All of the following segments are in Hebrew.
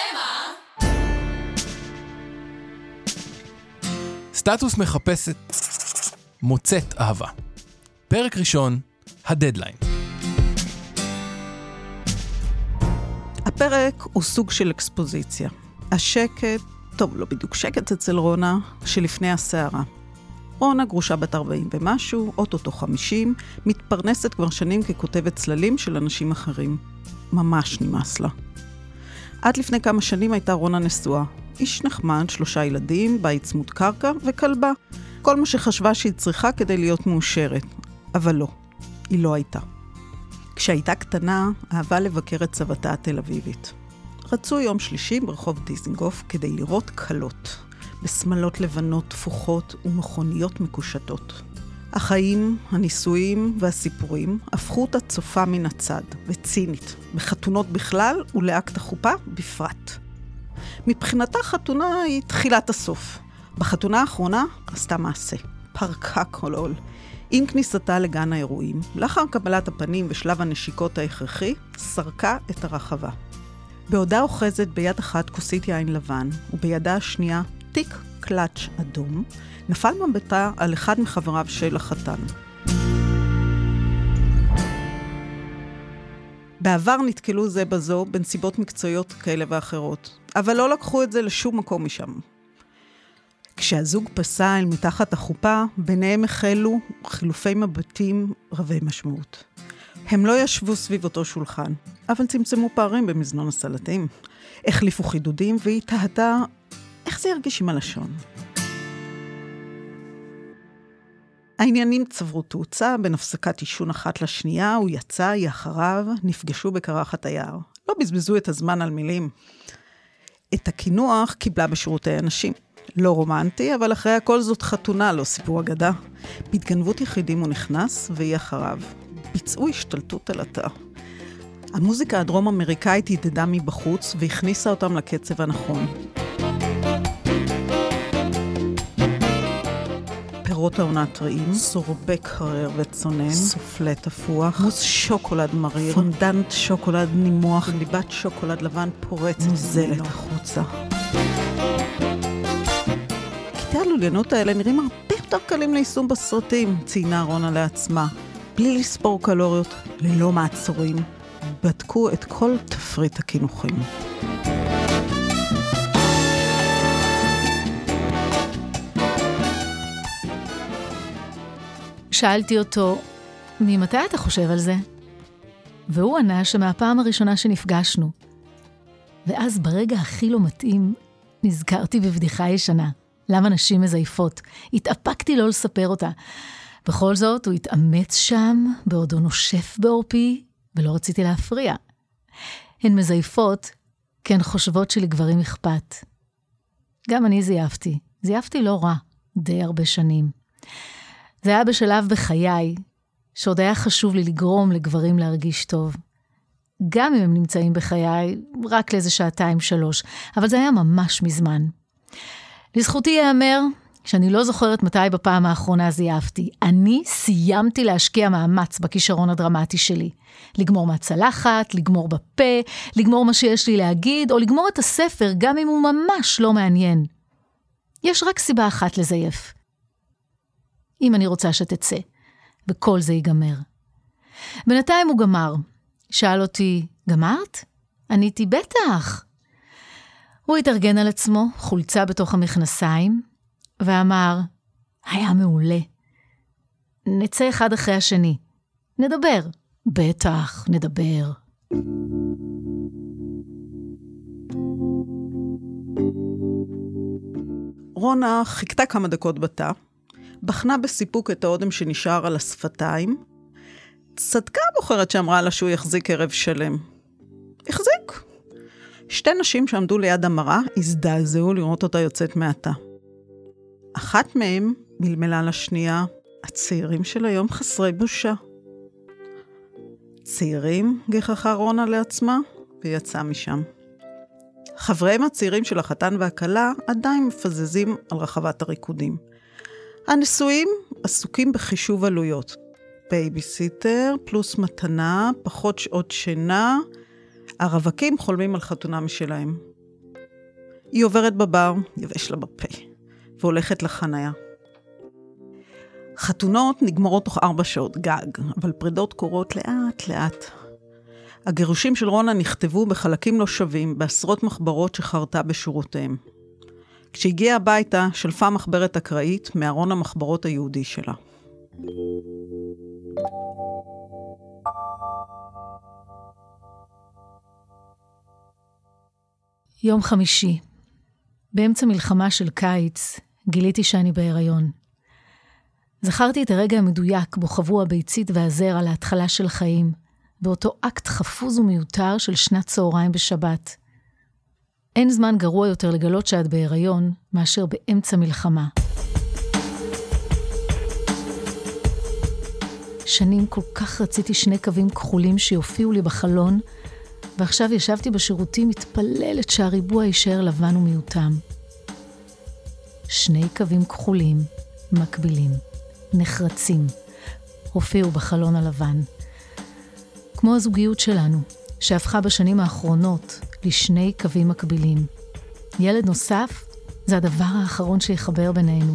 שמה? סטטוס מחפשת מוצאת אהבה. פרק ראשון, הדדליין. הפרק הוא סוג של אקספוזיציה. השקט, טוב, לא בדיוק שקט אצל רונה, שלפני הסערה. רונה גרושה בת 40 ומשהו, אוטוטו 50, מתפרנסת כבר שנים ככותבת צללים של אנשים אחרים. ממש נמאס לה. עד לפני כמה שנים הייתה רונה נשואה. איש נחמד, שלושה ילדים, בית צמוד קרקע וכלבה. כל מה שחשבה שהיא צריכה כדי להיות מאושרת. אבל לא, היא לא הייתה. כשהייתה קטנה, אהבה לבקר את סבתה התל אביבית. רצו יום שלישי ברחוב דיזנגוף כדי לראות כלות, בשמלות לבנות תפוחות ומכוניות מקושטות. החיים, הנישואים והסיפורים הפכו אותה צופה מן הצד, וצינית, בחתונות בכלל ולאקט החופה בפרט. מבחינתה חתונה היא תחילת הסוף. בחתונה האחרונה עשתה מעשה. פרקה כל עול. עם כניסתה לגן האירועים, לאחר קבלת הפנים ושלב הנשיקות ההכרחי, סרקה את הרחבה. בעודה אוחזת ביד אחת כוסית יין לבן, ובידה השנייה תיק קלאץ' אדום, נפל מבטה על אחד מחבריו של החתן. בעבר נתקלו זה בזו בנסיבות מקצועיות כאלה ואחרות, אבל לא לקחו את זה לשום מקום משם. כשהזוג פסע אל מתחת החופה, ביניהם החלו חילופי מבטים רבי משמעות. הם לא ישבו סביב אותו שולחן, אבל צמצמו פערים במזנון הסלטים. החליפו חידודים, והיא תהתה זה ירגיש עם הלשון. העניינים צברו תאוצה בין הפסקת עישון אחת לשנייה, הוא יצא, היא אחריו, נפגשו בקרחת היער. לא בזבזו את הזמן על מילים. את הקינוח קיבלה בשירותי הנשים. לא רומנטי, אבל אחרי הכל זאת חתונה, לא סיפור אגדה. בהתגנבות יחידים הוא נכנס, והיא אחריו. ביצעו השתלטות על התא. המוזיקה הדרום-אמריקאית הדהדה מבחוץ והכניסה אותם לקצב הנכון. פירות העונה טריים, סורבק הרר וצונן, סופלי תפוח, מוס שוקולד מריר, פונדנט שוקולד נימוח, ליבת שוקולד לבן פורץ, מוזלת החוצה. קטעי הלוליינות האלה נראים הרבה יותר קלים ליישום בסרטים, ציינה רונה לעצמה. בלי לספור קלוריות, ללא מעצורים, בדקו את כל תפריט הקינוחים. שאלתי אותו, ממתי אתה חושב על זה? והוא ענה שמהפעם הראשונה שנפגשנו. ואז ברגע הכי לא מתאים, נזכרתי בבדיחה ישנה. למה נשים מזייפות? התאפקתי לא לספר אותה. בכל זאת, הוא התאמץ שם, בעודו נושף בעורפי, ולא רציתי להפריע. הן מזייפות, כי הן חושבות שלגברים אכפת. גם אני זייפתי. זייפתי לא רע, די הרבה שנים. זה היה בשלב בחיי, שעוד היה חשוב לי לגרום לגברים להרגיש טוב. גם אם הם נמצאים בחיי, רק לאיזה שעתיים-שלוש, אבל זה היה ממש מזמן. לזכותי ייאמר שאני לא זוכרת מתי בפעם האחרונה זייפתי. אני סיימתי להשקיע מאמץ בכישרון הדרמטי שלי. לגמור מהצלחת, לגמור בפה, לגמור מה שיש לי להגיד, או לגמור את הספר גם אם הוא ממש לא מעניין. יש רק סיבה אחת לזייף. אם אני רוצה שתצא, וכל זה ייגמר. בינתיים הוא גמר. שאל אותי, גמרת? עניתי, בטח. הוא התארגן על עצמו, חולצה בתוך המכנסיים, ואמר, היה מעולה. נצא אחד אחרי השני. נדבר. בטח, נדבר. רונה חיכתה כמה דקות בתא, בחנה בסיפוק את האודם שנשאר על השפתיים. צדקה הבוחרת שאמרה לה שהוא יחזיק ערב שלם. החזיק. שתי נשים שעמדו ליד המראה הזדעזעו לראות אותה יוצאת מהתא. אחת מהן מלמלה לשנייה, הצעירים של היום חסרי בושה. צעירים? גיחכה רונה לעצמה, ויצאה משם. חבריהם הצעירים של החתן והכלה עדיין מפזזים על רחבת הריקודים. הנשואים עסוקים בחישוב עלויות. בייביסיטר, פלוס מתנה, פחות שעות שינה. הרווקים חולמים על חתונה משלהם. היא עוברת בבר, יבש לה בפה, והולכת לחניה. חתונות נגמרות תוך ארבע שעות גג, אבל פרידות קורות לאט-לאט. הגירושים של רונה נכתבו בחלקים לא שווים, בעשרות מחברות שחרתה בשורותיהם. כשהגיעה הביתה, שלפה מחברת אקראית מארון המחברות היהודי שלה. יום חמישי. באמצע מלחמה של קיץ, גיליתי שאני בהיריון. זכרתי את הרגע המדויק בו חוו הביצית והזרע להתחלה של חיים, באותו אקט חפוז ומיותר של שנת צהריים בשבת. אין זמן גרוע יותר לגלות שאת בהיריון, מאשר באמצע מלחמה. שנים כל כך רציתי שני קווים כחולים שיופיעו לי בחלון, ועכשיו ישבתי בשירותים מתפללת שהריבוע יישאר לבן ומיותם. שני קווים כחולים, מקבילים, נחרצים, הופיעו בחלון הלבן. כמו הזוגיות שלנו, שהפכה בשנים האחרונות לשני קווים מקבילים. ילד נוסף זה הדבר האחרון שיחבר בינינו.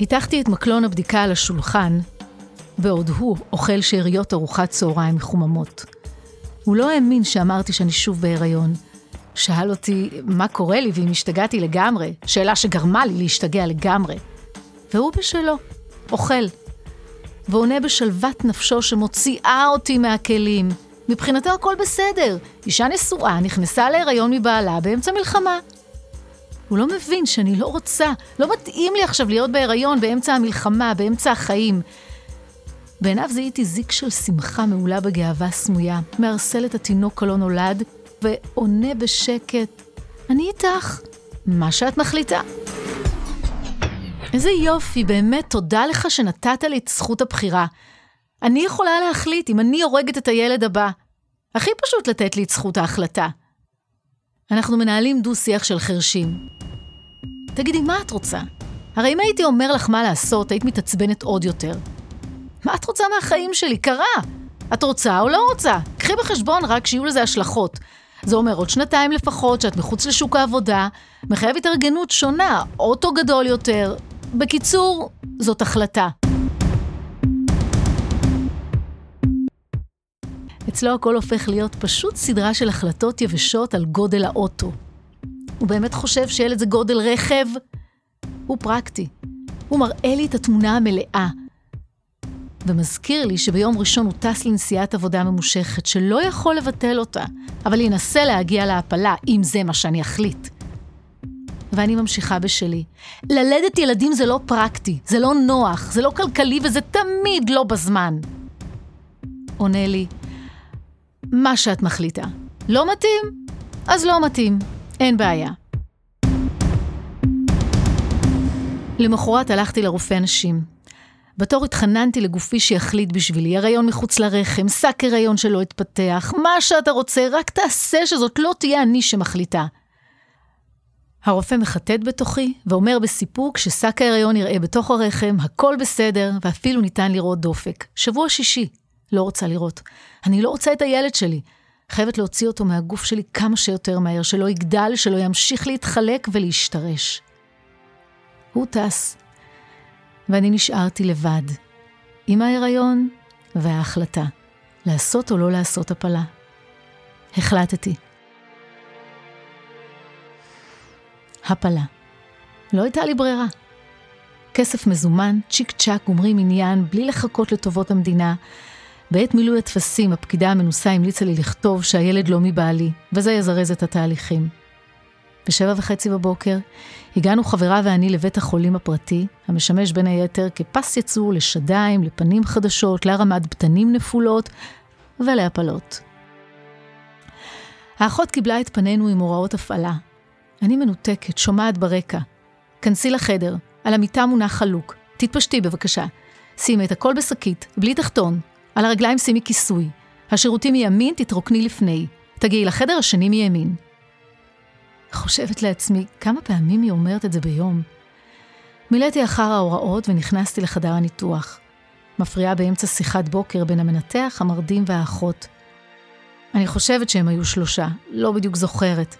הטחתי את מקלון הבדיקה על השולחן, בעוד הוא אוכל שאריות ארוחת צהריים מחוממות. הוא לא האמין שאמרתי שאני שוב בהיריון. שאל אותי מה קורה לי ואם השתגעתי לגמרי, שאלה שגרמה לי להשתגע לגמרי. והוא בשלו, אוכל. ועונה בשלוות נפשו שמוציאה אותי מהכלים. מבחינתו הכל בסדר. אישה נשואה נכנסה להיריון מבעלה באמצע מלחמה. הוא לא מבין שאני לא רוצה, לא מתאים לי עכשיו להיות בהיריון באמצע המלחמה, באמצע החיים. בעיניו זיהיתי זיק של שמחה מעולה בגאווה סמויה, מערסל את התינוק הלא נולד, ועונה בשקט, אני איתך, מה שאת מחליטה. איזה יופי, באמת, תודה לך שנתת לי את זכות הבחירה. אני יכולה להחליט אם אני הורגת את הילד הבא. הכי פשוט לתת לי את זכות ההחלטה. אנחנו מנהלים דו-שיח של חרשים. תגידי, מה את רוצה? הרי אם הייתי אומר לך מה לעשות, היית מתעצבנת עוד יותר. מה את רוצה מהחיים שלי? קרה! את רוצה או לא רוצה? קחי בחשבון רק שיהיו לזה השלכות. זה אומר עוד שנתיים לפחות שאת מחוץ לשוק העבודה, מחייב התארגנות שונה, אוטו גדול יותר. בקיצור, זאת החלטה. אצלו הכל הופך להיות פשוט סדרה של החלטות יבשות על גודל האוטו. הוא באמת חושב שילד זה גודל רכב? הוא פרקטי. הוא מראה לי את התמונה המלאה. ומזכיר לי שביום ראשון הוא טס לנסיעת עבודה ממושכת, שלא יכול לבטל אותה, אבל ינסה להגיע להעפלה, אם זה מה שאני אחליט. ואני ממשיכה בשלי. ללדת ילדים זה לא פרקטי, זה לא נוח, זה לא כלכלי וזה תמיד לא בזמן. עונה לי, מה שאת מחליטה. לא מתאים? אז לא מתאים, אין בעיה. למחרת הלכתי לרופא נשים. בתור התחננתי לגופי שיחליט בשבילי, הריון מחוץ לרחם, שק הריון שלא התפתח, מה שאתה רוצה, רק תעשה שזאת לא תהיה אני שמחליטה. הרופא מחטט בתוכי ואומר בסיפוק ששק ההריון יראה בתוך הרחם, הכל בסדר, ואפילו ניתן לראות דופק. שבוע שישי, לא רוצה לראות. אני לא רוצה את הילד שלי. חייבת להוציא אותו מהגוף שלי כמה שיותר מהר, שלא יגדל, שלא ימשיך להתחלק ולהשתרש. הוא טס, ואני נשארתי לבד, עם ההיריון וההחלטה, לעשות או לא לעשות הפלה. החלטתי. הפלה. לא הייתה לי ברירה. כסף מזומן, צ'יק צ'אק, גומרים עניין, בלי לחכות לטובות המדינה. בעת מילוי הטפסים, הפקידה המנוסה המליצה לי לכתוב שהילד לא מבעלי, וזה יזרז את התהליכים. בשבע וחצי בבוקר הגענו חברה ואני לבית החולים הפרטי, המשמש בין היתר כפס יצור לשדיים, לפנים חדשות, להרמת בטנים נפולות ולהפלות. האחות קיבלה את פנינו עם הוראות הפעלה. אני מנותקת, שומעת ברקע. כנסי לחדר, על המיטה מונח חלוק. תתפשטי בבקשה. שימי את הכל בשקית, בלי תחתון. על הרגליים שימי כיסוי. השירותים מימין, תתרוקני לפני. תגיעי לחדר השני מימין. חושבת לעצמי, כמה פעמים היא אומרת את זה ביום? מילאתי אחר ההוראות ונכנסתי לחדר הניתוח. מפריעה באמצע שיחת בוקר בין המנתח, המרדים והאחות. אני חושבת שהם היו שלושה, לא בדיוק זוכרת.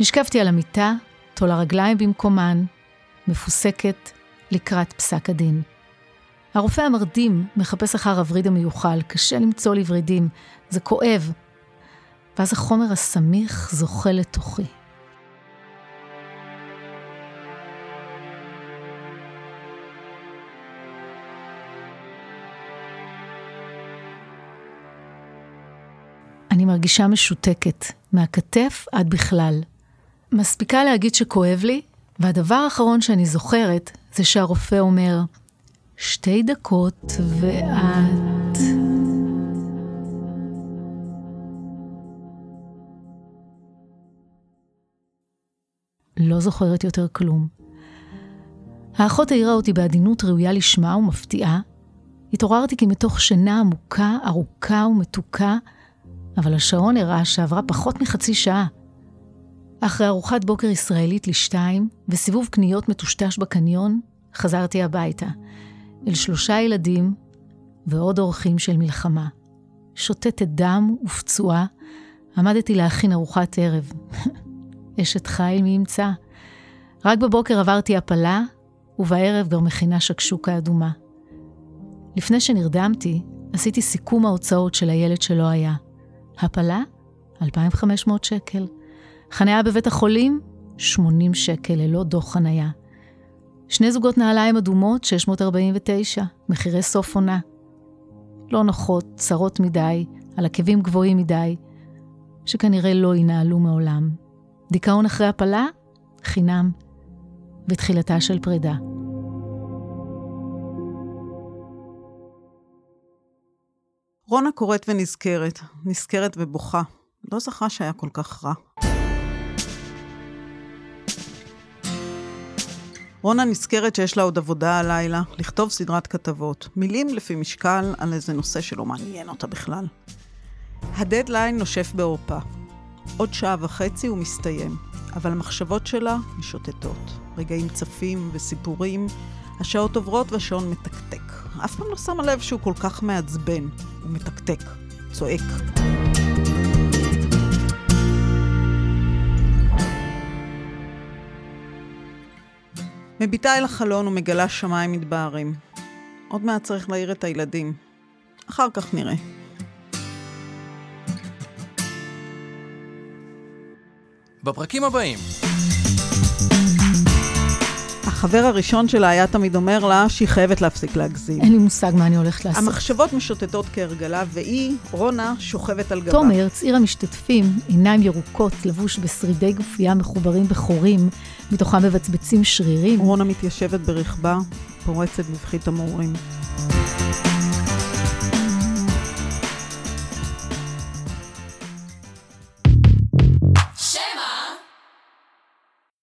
נשכבתי על המיטה, טול הרגליים במקומן, מפוסקת לקראת פסק הדין. הרופא המרדים מחפש אחר הווריד המיוחל, קשה למצוא לי ורידים, זה כואב. ואז החומר הסמיך זוכה לתוכי. אני מרגישה משותקת, מהכתף עד בכלל. מספיקה להגיד שכואב לי, והדבר האחרון שאני זוכרת זה שהרופא אומר, שתי דקות ואת... לא זוכרת יותר כלום. האחות העירה אותי בעדינות ראויה לשמה ומפתיעה. התעוררתי כי מתוך שינה עמוקה, ארוכה ומתוקה, אבל השעון הראה שעברה פחות מחצי שעה. אחרי ארוחת בוקר ישראלית לשתיים וסיבוב קניות מטושטש בקניון, חזרתי הביתה, אל שלושה ילדים ועוד אורחים של מלחמה. שוטטת דם ופצועה, עמדתי להכין ארוחת ערב. אשת חיל מי ימצא. רק בבוקר עברתי הפלה, ובערב כבר מכינה שקשוקה אדומה. לפני שנרדמתי, עשיתי סיכום ההוצאות של הילד שלא היה. הפלה, 2,500 שקל. חניה בבית החולים, 80 שקל ללא דוח חניה. שני זוגות נעליים אדומות, 649, מחירי סוף עונה. לא נוחות, צרות מדי, על עקבים גבוהים מדי, שכנראה לא ינהלו מעולם. דיכאון אחרי הפלה, חינם, ותחילתה של פרידה. רונה קוראת ונזכרת, נזכרת ובוכה. לא זכה שהיה כל כך רע. רונה נזכרת שיש לה עוד עבודה הלילה, לכתוב סדרת כתבות. מילים לפי משקל על איזה נושא שלא מעניין אותה בכלל. הדדליין נושף בעורפה. עוד שעה וחצי הוא מסתיים, אבל המחשבות שלה משוטטות. רגעים צפים וסיפורים, השעות עוברות והשעון מתקתק. אף פעם לא שמה לב שהוא כל כך מעצבן. הוא מתקתק, צועק. מביטה אל החלון ומגלה שמיים מתבהרים. עוד מעט צריך להעיר את הילדים. אחר כך נראה. בפרקים הבאים. החבר הראשון שלה היה תמיד אומר לה שהיא חייבת להפסיק להגזים. אין לי מושג מה אני הולכת לעשות. המחשבות משוטטות כהרגלה, והיא, רונה, שוכבת על גבה. תומר, צעיר המשתתפים, עיניים ירוקות, לבוש בשרידי גופייה מחוברים בחורים, מתוכם מבצבצים שרירים. רונה מתיישבת ברכבה, פורצת בבכי תמרורים.